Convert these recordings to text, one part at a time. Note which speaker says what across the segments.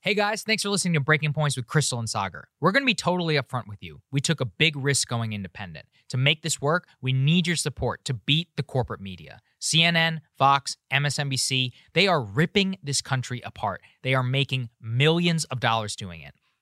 Speaker 1: Hey guys, thanks for listening to Breaking Points with Krystal and Saagar. We're going to be totally upfront with you. We took a big risk going independent. To make this work, we need your support to beat the corporate media. CNN, Fox, MSNBC, they are ripping this country apart. They are making millions of dollars doing it.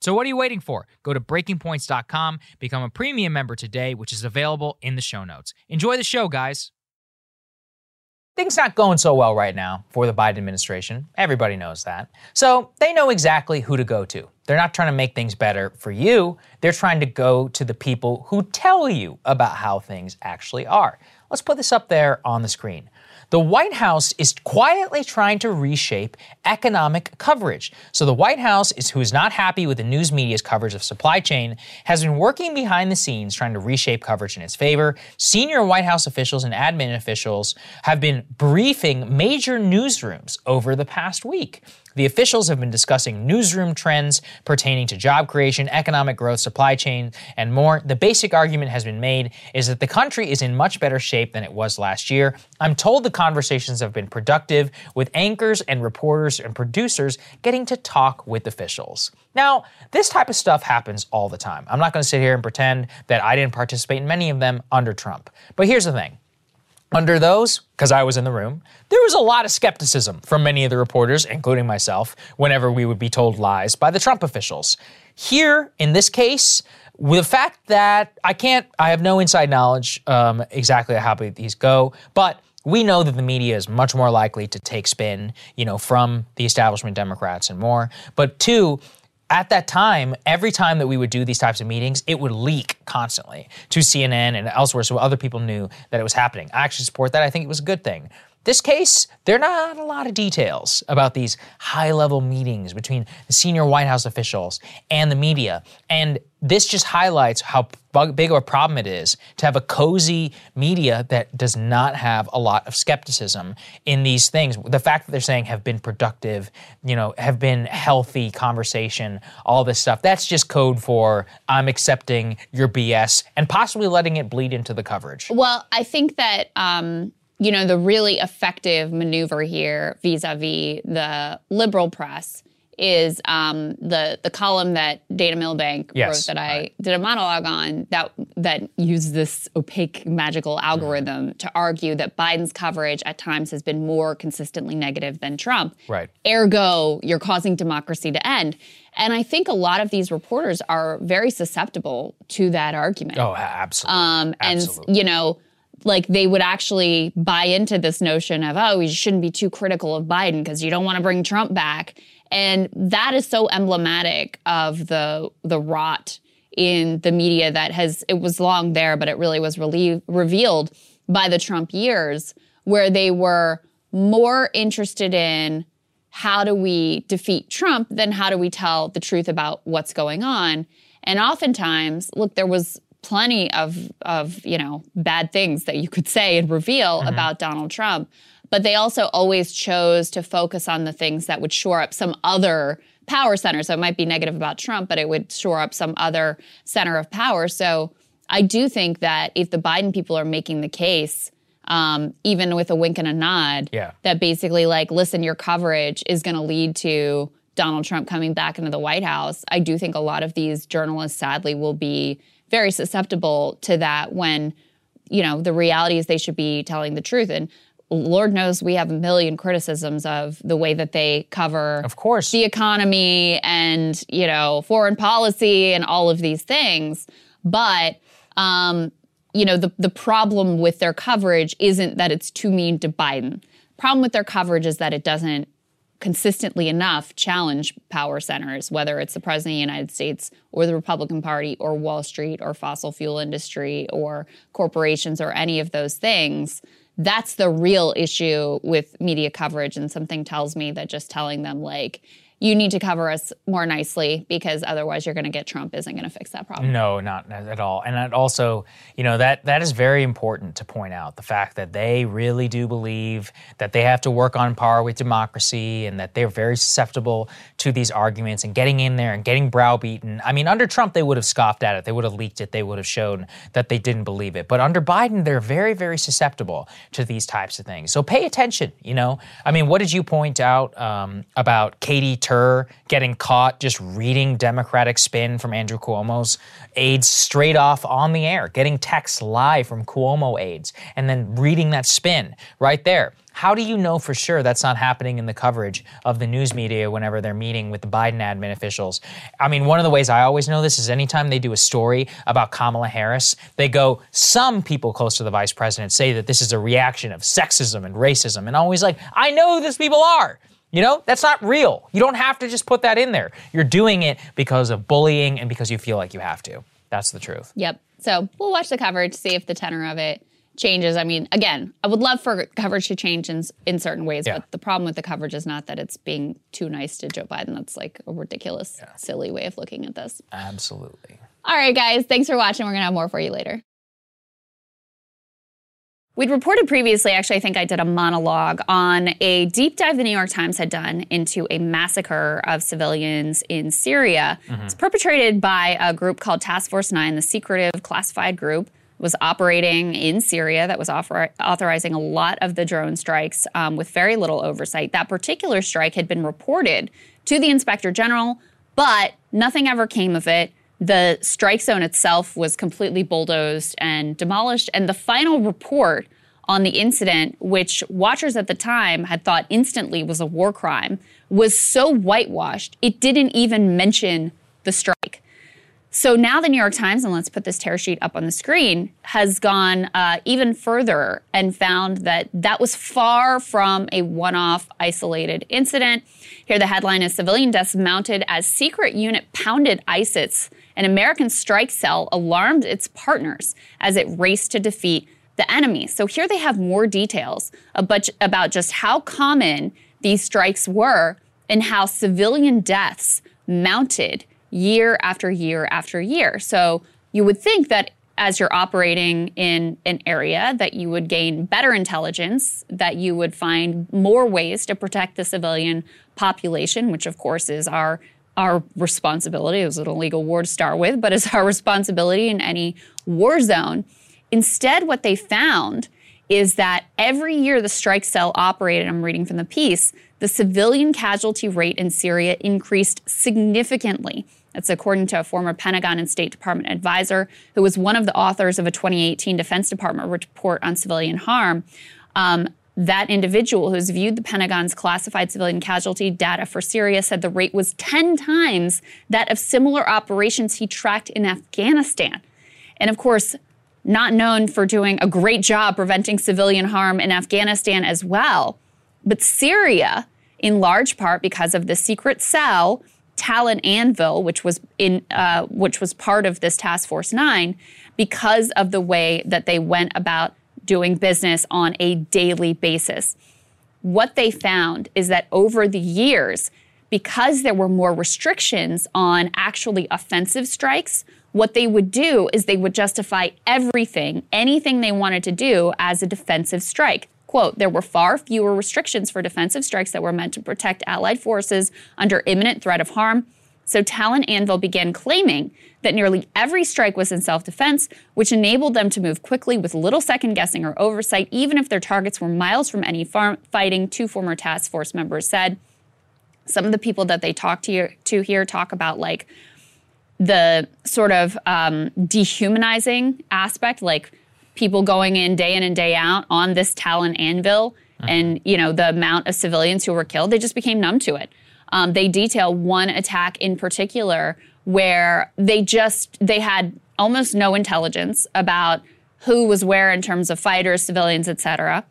Speaker 1: So what are you waiting for? Go to breakingpoints.com, become a premium member today, which is available in the show notes. Enjoy the show, guys. Things not going so well right now for the Biden administration. Everybody knows that. So they know exactly who to go to. They're not trying to make things better for you. They're trying to go to the people who tell you about how things actually are. Let's put this up there on the screen the White House is quietly trying to reshape economic coverage. So the White House is who is not happy with the news media's coverage of supply chain has been working behind the scenes trying to reshape coverage in its favor. Senior White House officials and admin officials have been briefing major newsrooms over the past week. The officials have been discussing newsroom trends pertaining to job creation, economic growth, supply chain, and more. The basic argument has been made is that the country is in much better shape than it was last year. I'm told the conversations have been productive with anchors and reporters and producers getting to talk with officials. Now, this type of stuff happens all the time. I'm not going to sit here and pretend that I didn't participate in many of them under Trump. But here's the thing under those, because I was in the room, there was a lot of skepticism from many of the reporters, including myself, whenever we would be told lies by the Trump officials. Here, in this case, with the fact that I can't, I have no inside knowledge um, exactly how these go, but we know that the media is much more likely to take spin, you know, from the establishment Democrats and more. But two, at that time, every time that we would do these types of meetings, it would leak constantly to CNN and elsewhere so other people knew that it was happening. I actually support that. I think it was a good thing. This case, there are not a lot of details about these high level meetings between the senior White House officials and the media. And this just highlights how big of a problem it is to have a cozy media that does not have a lot of skepticism in these things. The fact that they're saying have been productive, you know, have been healthy conversation, all this stuff, that's just code for I'm accepting your BS and possibly letting it bleed into the coverage.
Speaker 2: Well, I think that um, you know, the really effective maneuver here vis-a-vis the liberal press is um, the the column that Dana Milbank
Speaker 1: yes,
Speaker 2: wrote that I
Speaker 1: right.
Speaker 2: did a monologue on that that used this opaque magical algorithm mm. to argue that Biden's coverage at times has been more consistently negative than Trump.
Speaker 1: Right.
Speaker 2: Ergo, you're causing democracy to end. And I think a lot of these reporters are very susceptible to that argument.
Speaker 1: Oh, absolutely. Um,
Speaker 2: and
Speaker 1: absolutely.
Speaker 2: you know like they would actually buy into this notion of oh you shouldn't be too critical of Biden because you don't want to bring Trump back and that is so emblematic of the the rot in the media that has it was long there, but it really was relie- revealed by the Trump years, where they were more interested in how do we defeat Trump than how do we tell the truth about what's going on. And oftentimes, look, there was plenty of of you know bad things that you could say and reveal mm-hmm. about Donald Trump, but they also always chose to focus on the things that would shore up some other power center. So it might be negative about Trump, but it would shore up some other center of power. So I do think that if the Biden people are making the case um, even with a wink and a nod,
Speaker 1: yeah.
Speaker 2: that basically like, listen, your coverage is going to lead to Donald Trump coming back into the White House. I do think a lot of these journalists, sadly, will be very susceptible to that when, you know, the reality is they should be telling the truth. And Lord knows we have a million criticisms of the way that they cover
Speaker 1: of course
Speaker 2: the economy and you know foreign policy and all of these things but um, you know, the, the problem with their coverage isn't that it's too mean to Biden. Problem with their coverage is that it doesn't consistently enough challenge power centers, whether it's the president of the United States or the Republican Party or Wall Street or fossil fuel industry or corporations or any of those things. That's the real issue with media coverage. And something tells me that just telling them, like, you need to cover us more nicely because otherwise you're going to get Trump isn't going to fix that problem.
Speaker 1: No, not at all. And also, you know, that that is very important to point out the fact that they really do believe that they have to work on par with democracy and that they're very susceptible to these arguments and getting in there and getting browbeaten. I mean, under Trump they would have scoffed at it. They would have leaked it. They would have shown that they didn't believe it. But under Biden they're very very susceptible to these types of things. So pay attention, you know. I mean, what did you point out um, about Katie her getting caught just reading Democratic spin from Andrew Cuomo's aides straight off on the air, getting texts live from Cuomo aides, and then reading that spin right there. How do you know for sure that's not happening in the coverage of the news media whenever they're meeting with the Biden admin officials? I mean, one of the ways I always know this is anytime they do a story about Kamala Harris, they go, some people close to the vice president say that this is a reaction of sexism and racism. And always like, I know who these people are. You know, that's not real. You don't have to just put that in there. You're doing it because of bullying and because you feel like you have to. That's the truth.
Speaker 2: Yep. So we'll watch the coverage, see if the tenor of it changes. I mean, again, I would love for coverage to change in, in certain ways, yeah. but the problem with the coverage is not that it's being too nice to Joe Biden. That's like a ridiculous, yeah. silly way of looking at this.
Speaker 1: Absolutely.
Speaker 2: All right, guys. Thanks for watching. We're going to have more for you later. We'd reported previously, actually, I think I did a monologue on a deep dive the New York Times had done into a massacre of civilians in Syria. Mm-hmm. It's perpetrated by a group called Task Force 9, the secretive classified group was operating in Syria that was author- authorizing a lot of the drone strikes um, with very little oversight. That particular strike had been reported to the inspector general, but nothing ever came of it. The strike zone itself was completely bulldozed and demolished. And the final report on the incident, which watchers at the time had thought instantly was a war crime, was so whitewashed, it didn't even mention the strike. So now the New York Times, and let's put this tear sheet up on the screen, has gone uh, even further and found that that was far from a one off isolated incident. Here, the headline is Civilian deaths mounted as secret unit pounded ISIS an American strike cell alarmed its partners as it raced to defeat the enemy. So here they have more details about just how common these strikes were and how civilian deaths mounted year after year after year. So you would think that as you're operating in an area that you would gain better intelligence, that you would find more ways to protect the civilian population, which of course is our our responsibility. It was an illegal war to start with, but it's our responsibility in any war zone. Instead, what they found is that every year the strike cell operated, I'm reading from the piece, the civilian casualty rate in Syria increased significantly. That's according to a former Pentagon and State Department advisor who was one of the authors of a 2018 Defense Department report on civilian harm. Um, that individual who's viewed the Pentagon's classified civilian casualty data for Syria said the rate was 10 times that of similar operations he tracked in Afghanistan. And of course, not known for doing a great job preventing civilian harm in Afghanistan as well. But Syria, in large part because of the secret cell Talon Anvil, which was in uh, which was part of this Task Force Nine, because of the way that they went about doing business on a daily basis. What they found is that over the years, because there were more restrictions on actually offensive strikes, what they would do is they would justify everything, anything they wanted to do, as a defensive strike. Quote, there were far fewer restrictions for defensive strikes that were meant to protect Allied forces under imminent threat of harm. So Talon Anvil began claiming that nearly every strike was in self defense, which enabled them to move quickly with little second guessing or oversight, even if their targets were miles from any far- fighting, two former task force members said. Some of the people that they talk to, to here talk about like the sort of um, dehumanizing aspect, like people going in day in and day out on this Talon anvil uh-huh. and you know the amount of civilians who were killed they just became numb to it um, they detail one attack in particular where they just they had almost no intelligence about who was where in terms of fighters civilians etc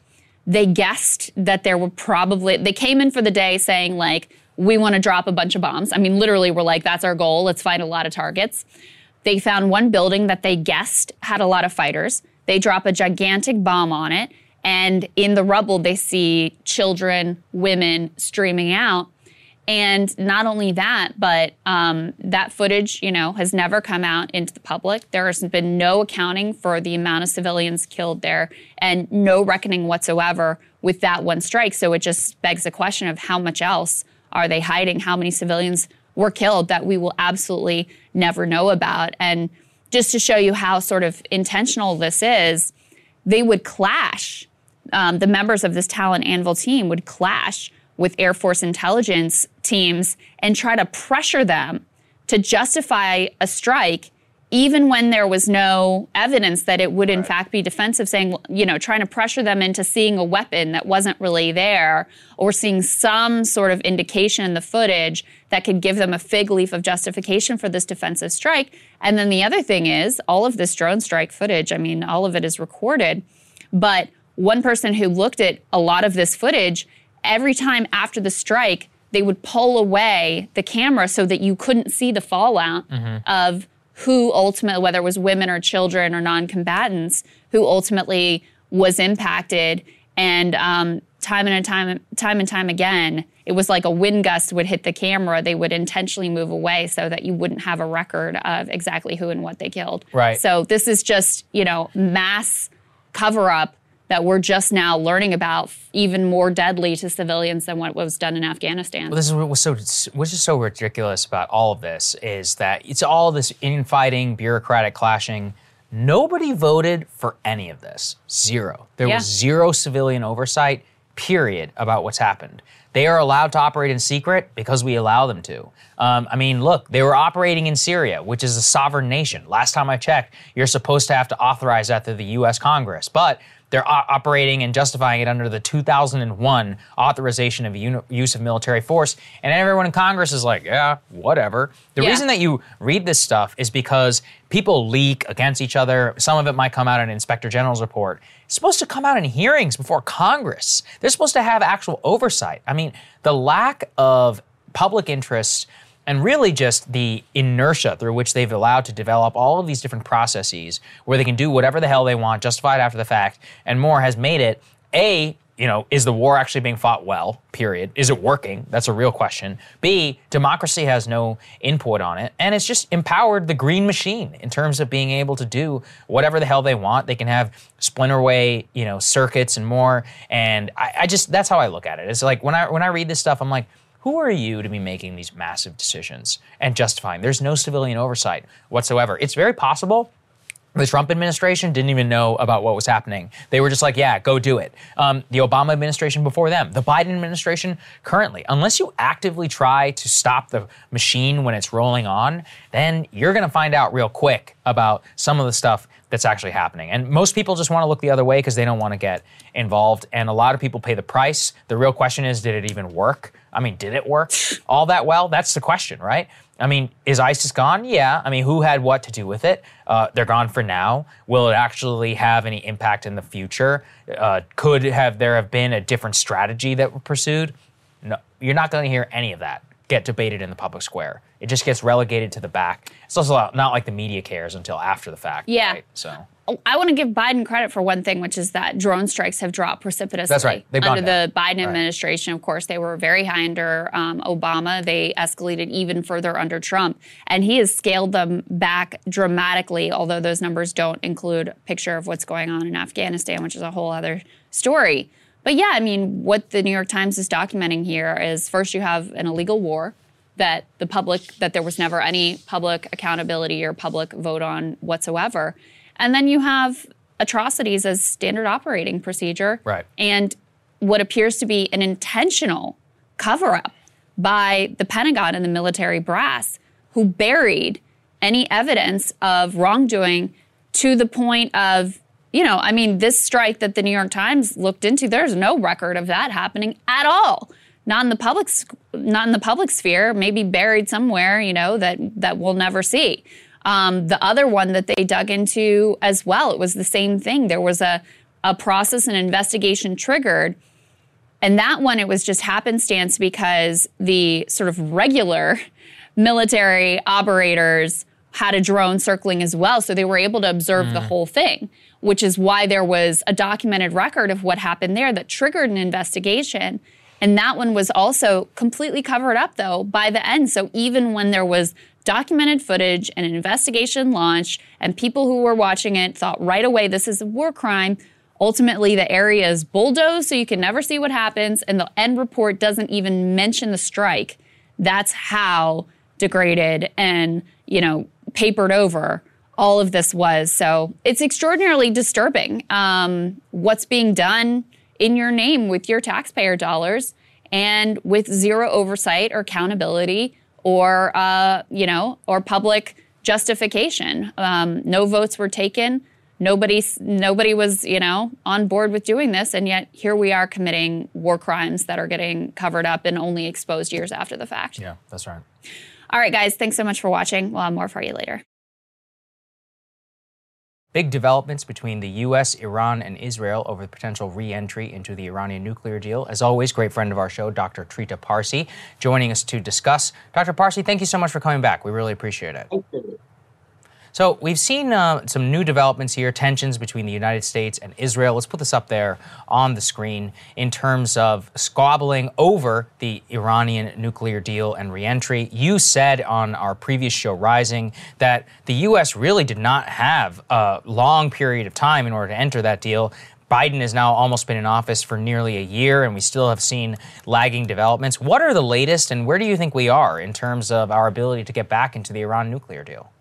Speaker 2: they guessed that there were probably they came in for the day saying like we want to drop a bunch of bombs. I mean literally we're like that's our goal. Let's find a lot of targets. They found one building that they guessed had a lot of fighters. They drop a gigantic bomb on it, and in the rubble, they see children, women streaming out. And not only that, but um, that footage, you know, has never come out into the public. There has been no accounting for the amount of civilians killed there, and no reckoning whatsoever with that one strike. So it just begs the question of how much else are they hiding? How many civilians were killed that we will absolutely never know about? And just to show you how sort of intentional this is, they would clash. Um, the members of this Talon Anvil team would clash with Air Force intelligence teams and try to pressure them to justify a strike even when there was no evidence that it would in right. fact be defensive, saying, you know, trying to pressure them into seeing a weapon that wasn't really there or seeing some sort of indication in the footage that could give them a fig leaf of justification for this defensive strike. And then the other thing is, all of this drone strike footage, I mean, all of it is recorded, but one person who looked at a lot of this footage, every time after the strike, they would pull away the camera so that you couldn't see the fallout mm-hmm. of who ultimately, whether it was women or children or non-combatants, who ultimately was impacted. And um, time and time, time and time again, it was like a wind gust would hit the camera. They would intentionally move away so that you wouldn't have a record of exactly who and what they killed.
Speaker 1: Right.
Speaker 2: So this is just you know mass cover up that we're just now learning about even more deadly to civilians than what was done in Afghanistan.
Speaker 1: Well, this is what was so which is so ridiculous about all of this is that it's all this infighting, bureaucratic clashing. Nobody voted for any of this. Zero. There yeah. was zero civilian oversight, period, about what's happened. They are allowed to operate in secret because we allow them to. Um, I mean, look, they were operating in Syria, which is a sovereign nation. Last time I checked, you're supposed to have to authorize that through the U.S. Congress. But they're operating and justifying it under the 2001 authorization of use of military force. And everyone in Congress is like, yeah, whatever. The yeah. reason that you read this stuff is because people leak against each other. Some of it might come out in an inspector general's report. It's supposed to come out in hearings before Congress. They're supposed to have actual oversight. I mean, the lack of public interest and really just the inertia through which they've allowed to develop all of these different processes where they can do whatever the hell they want, justified after the fact, and more has made it a you know, is the war actually being fought well? Period. Is it working? That's a real question. B, democracy has no input on it. And it's just empowered the green machine in terms of being able to do whatever the hell they want. They can have splinterway, you know, circuits and more. And I, I just, that's how I look at it. It's like when I, when I read this stuff, I'm like, who are you to be making these massive decisions and justifying? There's no civilian oversight whatsoever. It's very possible the Trump administration didn't even know about what was happening. They were just like, yeah, go do it. Um, the Obama administration before them, the Biden administration currently, unless you actively try to stop the machine when it's rolling on, then you're going to find out real quick about some of the stuff that's actually happening. And most people just want to look the other way because they don't want to get involved. And a lot of people pay the price. The real question is, did it even work? I mean, did it work all that well? That's the question, right? I mean, is ISIS gone? Yeah. I mean, who had what to do with it? Uh, they're gone for now. Will it actually have any impact in the future? Uh, could have there have been a different strategy that were pursued? No, you're not going to hear any of that get debated in the public square. It just gets relegated to the back. It's also not like the media cares until after the fact.
Speaker 2: Yeah.
Speaker 1: Right? So
Speaker 2: I want to give Biden credit for one thing, which is that drone strikes have dropped precipitously.
Speaker 1: That's right. They've
Speaker 2: under the. Biden administration, of course, they were very high under um, Obama. They escalated even further under Trump, and he has scaled them back dramatically. Although those numbers don't include a picture of what's going on in Afghanistan, which is a whole other story. But yeah, I mean, what the New York Times is documenting here is first you have an illegal war that the public that there was never any public accountability or public vote on whatsoever. And then you have atrocities as standard operating procedure.
Speaker 1: Right.
Speaker 2: And what appears to be an intentional cover up by the Pentagon and the military brass who buried any evidence of wrongdoing to the point of, you know, I mean, this strike that the New York Times looked into, there's no record of that happening at all. Not in the public, not in the public sphere. Maybe buried somewhere, you know, that that we'll never see. Um, the other one that they dug into as well, it was the same thing. There was a a process and investigation triggered and that one, it was just happenstance because the sort of regular military operators had a drone circling as well. So they were able to observe the whole thing, which is why there was a documented record of what happened there that triggered an investigation. And that one was also completely covered up, though, by the end. So even when there was documented footage and an investigation launched, and people who were watching it thought right away this is a war crime, Ultimately, the area is bulldozed so you can never see what happens, and the end report doesn't even mention the strike. That's how degraded and, you know, papered over all of this was. So it's extraordinarily disturbing um, what's being done in your name with your taxpayer dollars and with zero oversight or accountability or, uh, you know, or public justification. Um, no votes were taken. Nobody nobody was you know on board with doing this. And yet here we are committing war crimes that are getting covered up and only exposed years after the fact.
Speaker 1: Yeah that's right.
Speaker 2: All right guys. Thanks so much for watching. We'll have more for you later
Speaker 1: Big developments between the U.S., Iran, and Israel over the potential re entry into the Iranian nuclear deal. As always, great friend of our show, Dr. Trita Parsi, joining us to discuss. Dr. Parsi, thank you so much for coming back. We really appreciate it. So we've seen uh, some new developments here, tensions between the United States and Israel. Let's put this up there on the screen in terms of squabbling over the Iranian nuclear deal and reentry. You said on our previous show, Rising, that the U.S. really did not have a long period of time in order to enter that deal. Biden has now almost been in office for nearly a year, and we still have seen lagging developments. What are the latest, and where do you think we are in terms of our ability to get back into the Iran nuclear deal?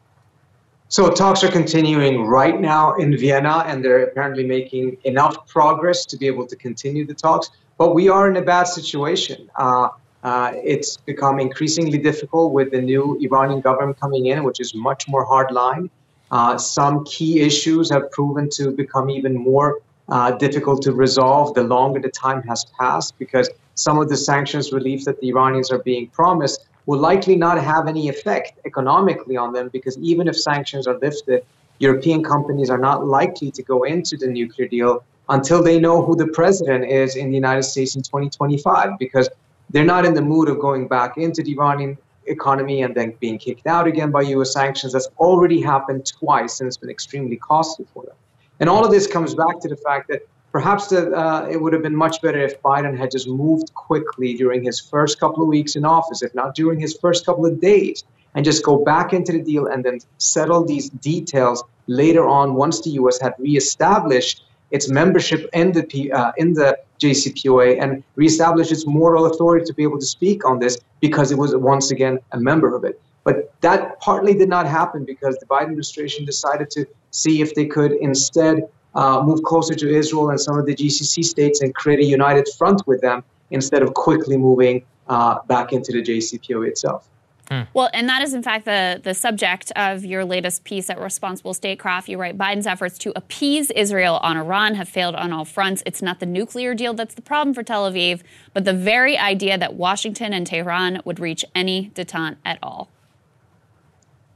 Speaker 3: So talks are continuing right now in Vienna, and they're apparently making enough progress to be able to continue the talks. But we are in a bad situation. Uh, uh, it's become increasingly difficult with the new Iranian government coming in, which is much more hardline. Uh, some key issues have proven to become even more uh, difficult to resolve the longer the time has passed, because some of the sanctions relief that the Iranians are being promised will likely not have any effect economically on them because even if sanctions are lifted, European companies are not likely to go into the nuclear deal until they know who the president is in the United States in 2025 because they're not in the mood of going back into the Iranian economy and then being kicked out again by US sanctions. That's already happened twice and it's been extremely costly for them. And all of this comes back to the fact that perhaps uh, it would have been much better if Biden had just moved quickly during his first couple of weeks in office, if not during his first couple of days, and just go back into the deal and then settle these details later on once the U.S. had reestablished its membership in the P, uh, in the JCPOA and reestablished its moral authority to be able to speak on this because it was once again a member of it. But that partly did not happen because the Biden administration decided to see if they could instead uh, move closer to Israel and some of the GCC states and create a united front with them instead of quickly moving uh, back into the JCPOA itself.
Speaker 2: Hmm. Well, and that is in fact the, the subject of your latest piece at Responsible Statecraft. You write Biden's efforts to appease Israel on Iran have failed on all fronts. It's not the nuclear deal that's the problem for Tel Aviv, but the very idea that Washington and Tehran would reach any detente at all.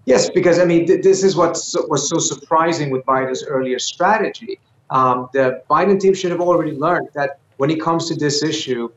Speaker 3: Yes, because I mean, th- this is what so, was so surprising with Biden's earlier strategy. Um, the Biden team should have already learned that when it comes to this issue,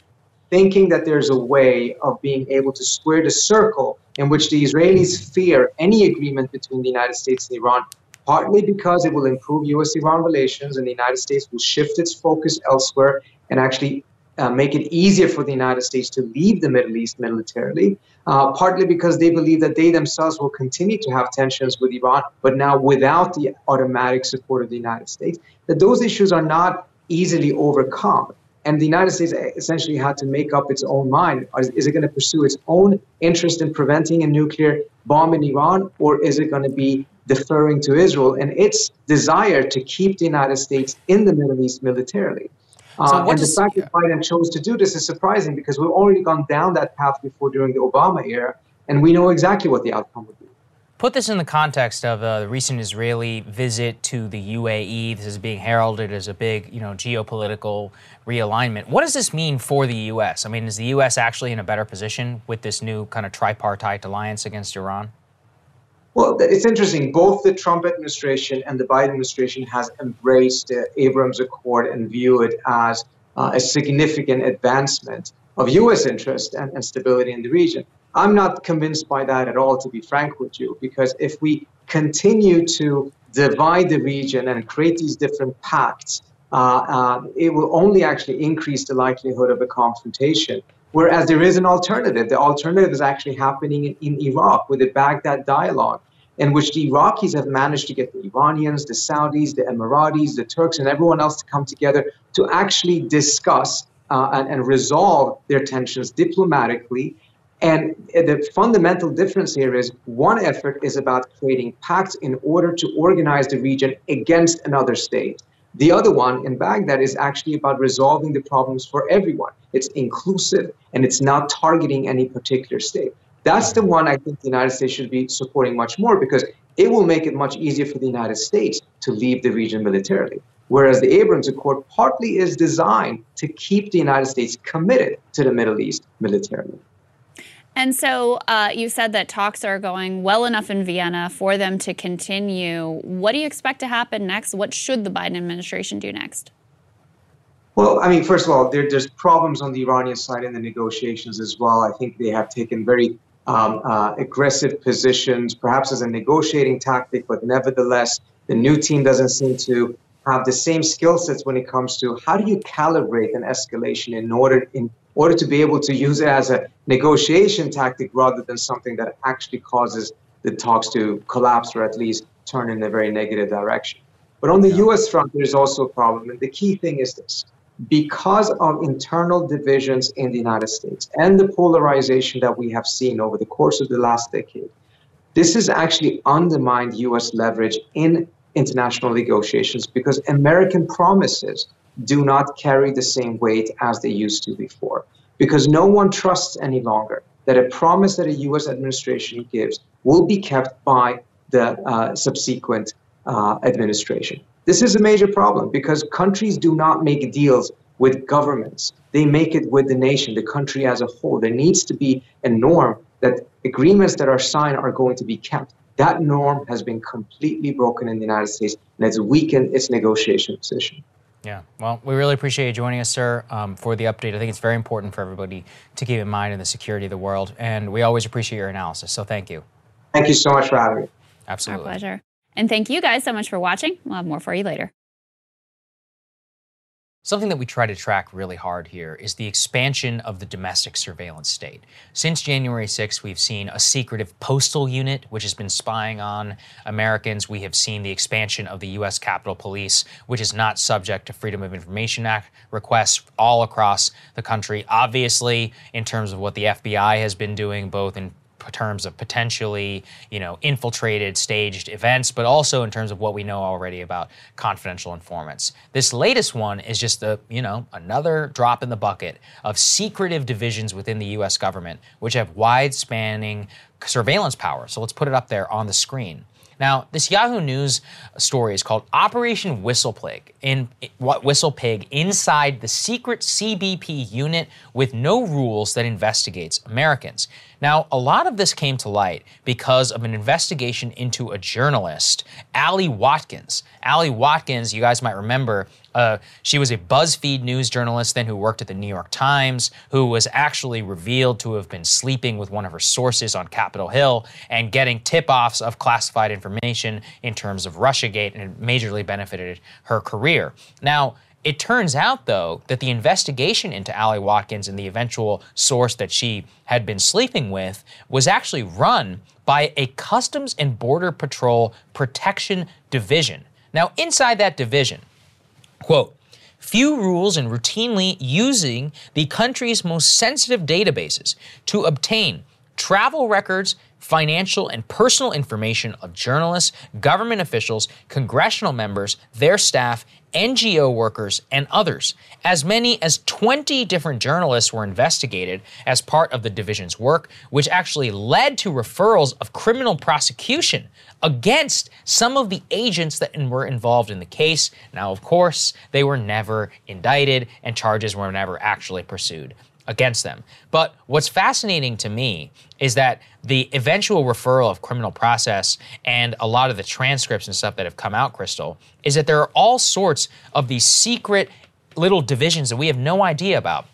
Speaker 3: thinking that there's a way of being able to square the circle in which the Israelis fear any agreement between the United States and Iran, partly because it will improve US Iran relations and the United States will shift its focus elsewhere and actually uh, make it easier for the United States to leave the Middle East militarily, uh, partly because they believe that they themselves will continue to have tensions with Iran, but now without the automatic support of the United States, that those issues are not easily overcome. And the United States essentially had to make up its own mind. Is it going to pursue its own interest in preventing a nuclear bomb in Iran, or is it going to be deferring to Israel and its desire to keep the United States in the Middle East militarily? Uh, and the fact that Biden chose to do this is surprising because we've already gone down that path before during the Obama era, and we know exactly what the outcome would be.
Speaker 1: Put this in the context of uh, the recent Israeli visit to the UAE. This is being heralded as a big, you know, geopolitical realignment. What does this mean for the U.S.? I mean, is the U.S. actually in a better position with this new kind of tripartite alliance against Iran?
Speaker 3: Well, it's interesting. Both the Trump administration and the Biden administration has embraced the Abraham Accord and view it as uh, a significant advancement of U.S. interest and, and stability in the region. I'm not convinced by that at all, to be frank with you, because if we continue to divide the region and create these different pacts, uh, uh, it will only actually increase the likelihood of a confrontation. Whereas there is an alternative. The alternative is actually happening in, Iraq with the Baghdad dialogue, in which the Iraqis have managed to get the Iranians, the Saudis, the Emiratis, the Turks, and everyone else to come together to actually discuss uh, and, and resolve their tensions diplomatically. And the fundamental difference here is one effort is about creating pacts in order to organize the region against another state. The other one in Baghdad is actually about resolving the problems for everyone. It's inclusive and it's not targeting any particular state. That's the one I think the United States should be supporting much more because it will make it much easier for the United States to leave the region militarily. Whereas the Abraham Accord partly is designed to keep the United States committed to the Middle East militarily.
Speaker 2: And so uh, you said that talks are going well enough in Vienna for them to continue. What do you expect to happen next? What should the Biden administration do next?
Speaker 3: Well, I mean, first of all, there, there's problems on the Iranian side in the negotiations as well. I think they have taken very um, uh, aggressive positions, perhaps as a negotiating tactic, but nevertheless, the new team doesn't seem to have the same skill sets when it comes to how do you calibrate an escalation in order in order to be able to use it as a negotiation tactic rather than something that actually causes the talks to collapse or at least turn in a very negative direction. But on the yeah. US front, there's also a problem. And the key thing is this because of internal divisions in the United States and the polarization that we have seen over the course of the last decade, this has actually undermined US leverage in international negotiations because American promises do not carry the same weight as they used to before. Because no one trusts any longer that a promise that a US administration gives will be kept by the uh, subsequent uh, administration. This is a major problem because countries do not make deals with governments. They make it with the nation, the country as a whole. There needs to be a norm that agreements that are signed are going to be kept. That norm has been completely broken in the United States and it's weakened its negotiation position.
Speaker 1: Yeah, well, we really appreciate you joining us, sir, um, for the update. I think it's very important for everybody to keep in mind in the security of the world, and we always appreciate your analysis. So thank you.
Speaker 3: Thank you so much for having me.
Speaker 1: Absolutely.
Speaker 2: Our pleasure. And thank you guys so much for watching. We'll have more for you later.
Speaker 1: Something that we try to track really hard here is the expansion of the domestic surveillance state. Since January 6th, we've seen a secretive postal unit which has been spying on Americans. We have seen the expansion of the U.S. Capitol Police, which is not subject to Freedom of Information Act requests all across the country. Obviously, in terms of what the FBI has been doing, both in terms of potentially, you know, infiltrated, staged events, but also in terms of what we know already about confidential informants. This latest one is just a, you know, another drop in the bucket of secretive divisions within the U.S. government, which have wide spanning surveillance power. So let's put it up there on the screen. Now, this Yahoo News story is called Operation Whistlepig in what Whistlepig inside the secret CBP unit with no rules that investigates Americans. Now, a lot of this came to light because of an investigation into a journalist, Ali Watkins. Ali Watkins, you guys might remember, Uh, she was a BuzzFeed news journalist then who worked at the New York Times, who was actually revealed to have been sleeping with one of her sources on Capitol Hill and getting tip offs of classified information in terms of Russiagate, and it majorly benefited her career. Now, it turns out, though, that the investigation into Ali Watkins and the eventual source that she had been sleeping with was actually run by a Customs and Border Patrol Protection Division. Now, inside that division, quote, few rules and routinely using the country's most sensitive databases to obtain travel records, financial and personal information of journalists, government officials, congressional members, their staff, NGO workers, and others. As many as 20 different journalists were investigated as part of the division's work, which actually led to referrals of criminal prosecution against some of the agents that were involved in the case. Now, of course, they were never indicted and charges were never actually pursued against them. But what's fascinating to me is that the eventual referral of criminal process and a lot of the transcripts and stuff that have come out, Krystal, is that there are all sorts of these secret little divisions that we have no idea about.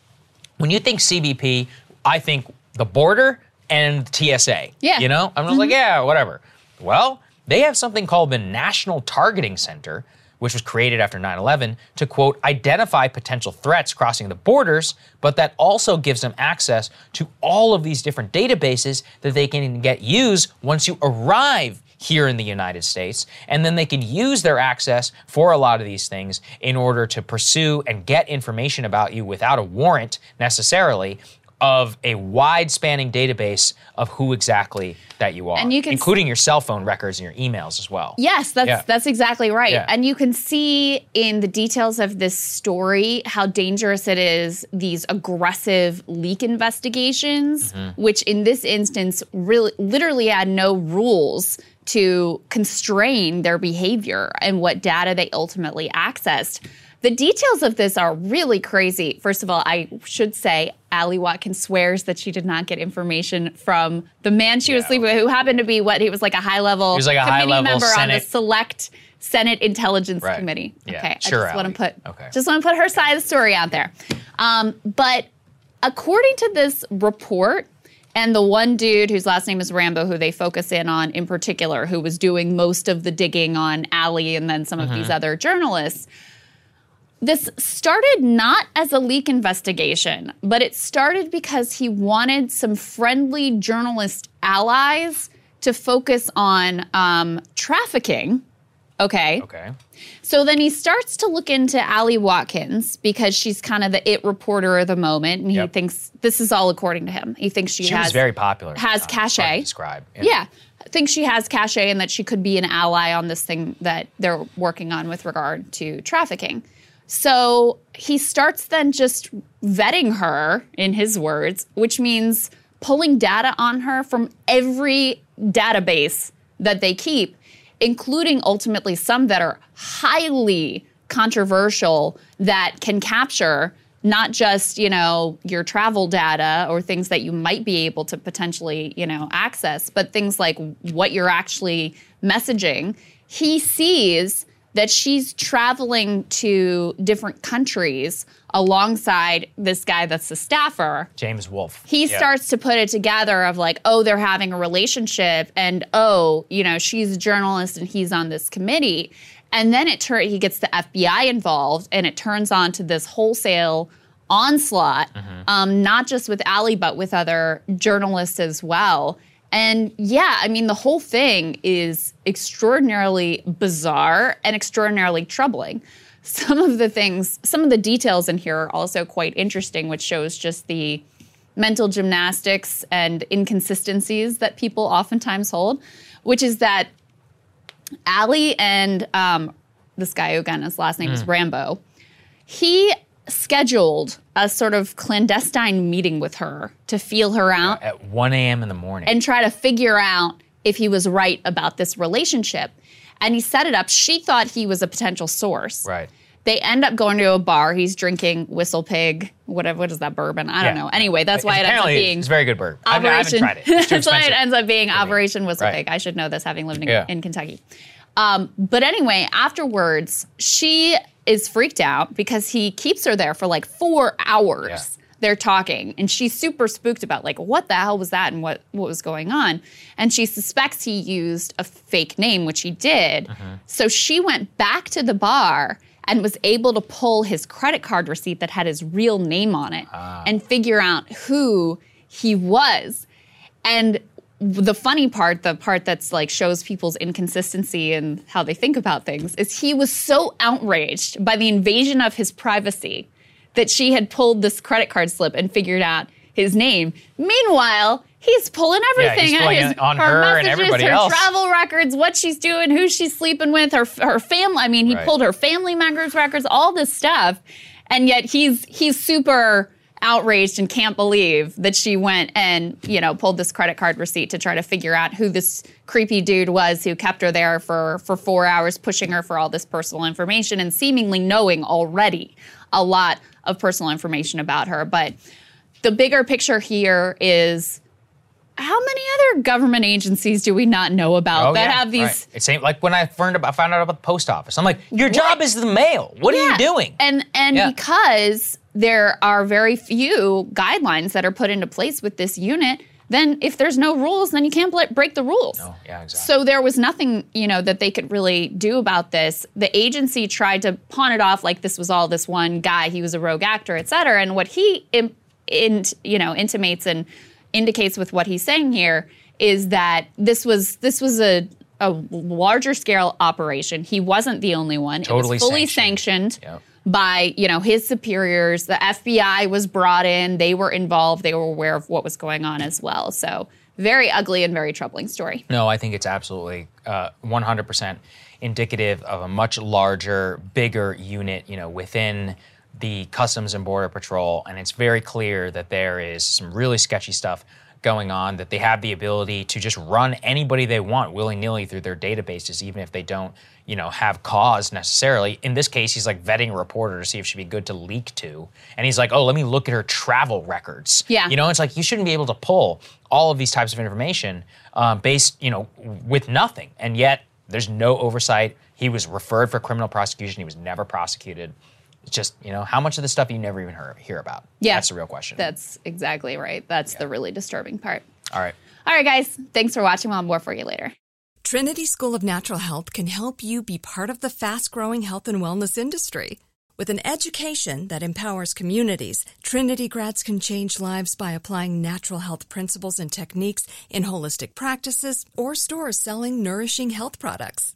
Speaker 1: When you think CBP, I think the border and TSA.
Speaker 2: Yeah.
Speaker 1: You know? I'm just like, mm-hmm. yeah, whatever. Well, they have something called the National Targeting Center, which was created after 9 11 to quote, identify potential threats crossing the borders, but that also gives them access to all of these different databases that they can get used once you arrive here in the United States. And then they can use their access for a lot of these things in order to pursue and get information about you without a warrant necessarily of a wide spanning database of who exactly that you are,
Speaker 2: And you can
Speaker 1: including your cell phone records and your emails as well.
Speaker 2: Yes, that's
Speaker 1: Yeah.
Speaker 2: that's exactly right.
Speaker 1: Yeah.
Speaker 2: And you can see in the details of this story how dangerous it is these aggressive leak investigations,
Speaker 1: Mm-hmm.
Speaker 2: which in this instance really literally had no rules to constrain their behavior and what data they ultimately accessed. The details of this are really crazy. First of all, I should say Ali Watkins swears that she did not get information from the man she was
Speaker 1: Yeah.
Speaker 2: sleeping with, who happened to be what he was like a high level
Speaker 1: He was like a
Speaker 2: committee
Speaker 1: high-level
Speaker 2: member on the select Senate Intelligence
Speaker 1: Right.
Speaker 2: Committee.
Speaker 1: Yeah.
Speaker 2: Okay,
Speaker 1: Sure,
Speaker 2: I just want to put
Speaker 1: Okay.
Speaker 2: just want to put her side of the story out there. Um, but according to this report, and the one dude whose last name is Rambo, who they focus in on in particular, who was doing most of the digging on Ali and then some of
Speaker 1: Mm-hmm.
Speaker 2: these other journalists. This started not as a leak investigation, but it started because he wanted some friendly journalist allies to focus on um, trafficking. Okay.
Speaker 1: Okay.
Speaker 2: So then he starts to look into Ali Watkins because she's kind of the it reporter of the moment, and he thinks this is all according to him. He thinks she,
Speaker 1: She
Speaker 2: has
Speaker 1: very popular.
Speaker 2: has
Speaker 1: time. It's hard to
Speaker 2: cachet.
Speaker 1: Describe.
Speaker 2: yeah, thinks she has cachet and that she could be an ally on this thing that they're working on with regard to trafficking. So he starts then just vetting her, in his words, which means pulling data on her from every database that they keep, including ultimately some that are highly controversial that can capture not just you know your travel data or things that you might be able to potentially you know access but things like what you're actually messaging. He sees that she's traveling to different countries alongside this guy that's the staffer
Speaker 1: James Wolfe.
Speaker 2: he
Speaker 1: Yeah.
Speaker 2: starts to put it together of like, oh, they're having a relationship, and oh, you know, she's a journalist and he's on this committee, and then it turns he gets the FBI involved, and it turns on to this wholesale onslaught, um, not just with Ali but with other journalists as well. And yeah, I mean, the whole thing is extraordinarily bizarre and extraordinarily troubling. Some of the things, some of the details in here are also quite interesting, which shows just the mental gymnastics and inconsistencies that people oftentimes hold, which is that Ali and um, this guy, who again, his last name is Rambo, he scheduled a sort of clandestine meeting with her to feel her out
Speaker 1: at 1 a.m. in the morning.
Speaker 2: and try to figure out if he was right about this relationship. And he set it up. She thought he was a potential source.
Speaker 1: right.
Speaker 2: They end up going to a bar. He's drinking Whistle Pig, whatever. What is that bourbon? I don't
Speaker 1: Yeah.
Speaker 2: know. Anyway, that's why it ends up
Speaker 1: Apparently,
Speaker 2: being
Speaker 1: it's very good bourbon. I've- I haven't
Speaker 2: Operation.
Speaker 1: tried it. It's too
Speaker 2: that's why it
Speaker 1: expensive.
Speaker 2: ends up being Operation Whistle
Speaker 1: Right.
Speaker 2: Pig. I should know this, having lived in,
Speaker 1: Yeah.
Speaker 2: in Kentucky. Um, but anyway, afterwards, she is freaked out because he keeps her there for like four hours.
Speaker 1: Yeah.
Speaker 2: They're talking, and she's super spooked about like what the hell was that and what what was going on. And she suspects he used a fake name, which he did. Mm-hmm. So she went back to the bar and was able to pull his credit card receipt that had his real name on it ah. and figure out who he was. And the funny part, the part that's like shows people's inconsistency and how they think about things, is he was so outraged by the invasion of his privacy that she had pulled this credit card slip and figured out his name. Meanwhile, he's pulling
Speaker 1: Yeah,
Speaker 2: everything
Speaker 1: he's
Speaker 2: out
Speaker 1: pulling
Speaker 2: his
Speaker 1: on
Speaker 2: her,
Speaker 1: her and
Speaker 2: messages,
Speaker 1: everybody
Speaker 2: her
Speaker 1: else.
Speaker 2: travel records, what she's doing, who she's sleeping with, her her family. I mean, he
Speaker 1: Right.
Speaker 2: pulled her family members' records, all this stuff, and yet he's he's super outraged and can't believe that she went and you know pulled this credit card receipt to try to figure out who this creepy dude was who kept her there for for four hours pushing her for all this personal information and seemingly knowing already a lot of personal information about her. But the bigger picture here is how many other government agencies do we not know about
Speaker 1: Oh,
Speaker 2: that
Speaker 1: yeah,
Speaker 2: have these
Speaker 1: right. It's same, like when I about, found out about the post office. I'm like, your job is the mail. What are you doing?
Speaker 2: And and
Speaker 1: Yeah.
Speaker 2: because there are very few guidelines that are put into place with this unit, then if there's no rules, then you can't bl- break the rules.
Speaker 1: No, yeah, exactly.
Speaker 2: So there was nothing, you know, that they could really do about this. The agency tried to pawn it off like this was all this one guy. He was a rogue actor, et cetera. And what he, in, you know, intimates and indicates with what he's saying here is that this was this was a a larger scale operation. He wasn't the only one.
Speaker 1: Totally
Speaker 2: it was fully
Speaker 1: sanctioned.
Speaker 2: sanctioned by you know his superiors. The FBI was brought in. They were involved. They were aware of what was going on as well. So very ugly and very troubling story.
Speaker 1: No, I think it's absolutely uh, 100% indicative of a much larger, bigger unit, you know, within the Customs and Border Patrol, and it's very clear that there is some really sketchy stuff going on. That they have the ability to just run anybody they want willy nilly through their databases, even if they don't, you know, have cause necessarily. In this case, he's like vetting a reporter to see if she'd be good to leak to, and he's like, "Oh, let me look at her travel records."
Speaker 2: Yeah.
Speaker 1: you know, it's like you shouldn't be able to pull all of these types of information um, based, you know, with nothing, and yet there's no oversight. He was referred for criminal prosecution. He was never prosecuted. It's just, you know, how much of the stuff you never even hear, hear about?
Speaker 2: Yeah.
Speaker 1: That's the real question.
Speaker 2: That's exactly right. That's the really disturbing part.
Speaker 1: All right.
Speaker 2: All right, guys. Thanks for watching. We'll have more for you later.
Speaker 4: Trinity School of Natural Health can help you be part of the fast growing health and wellness industry. With an education that empowers communities, Trinity grads can change lives by applying natural health principles and techniques in holistic practices or stores selling nourishing health products.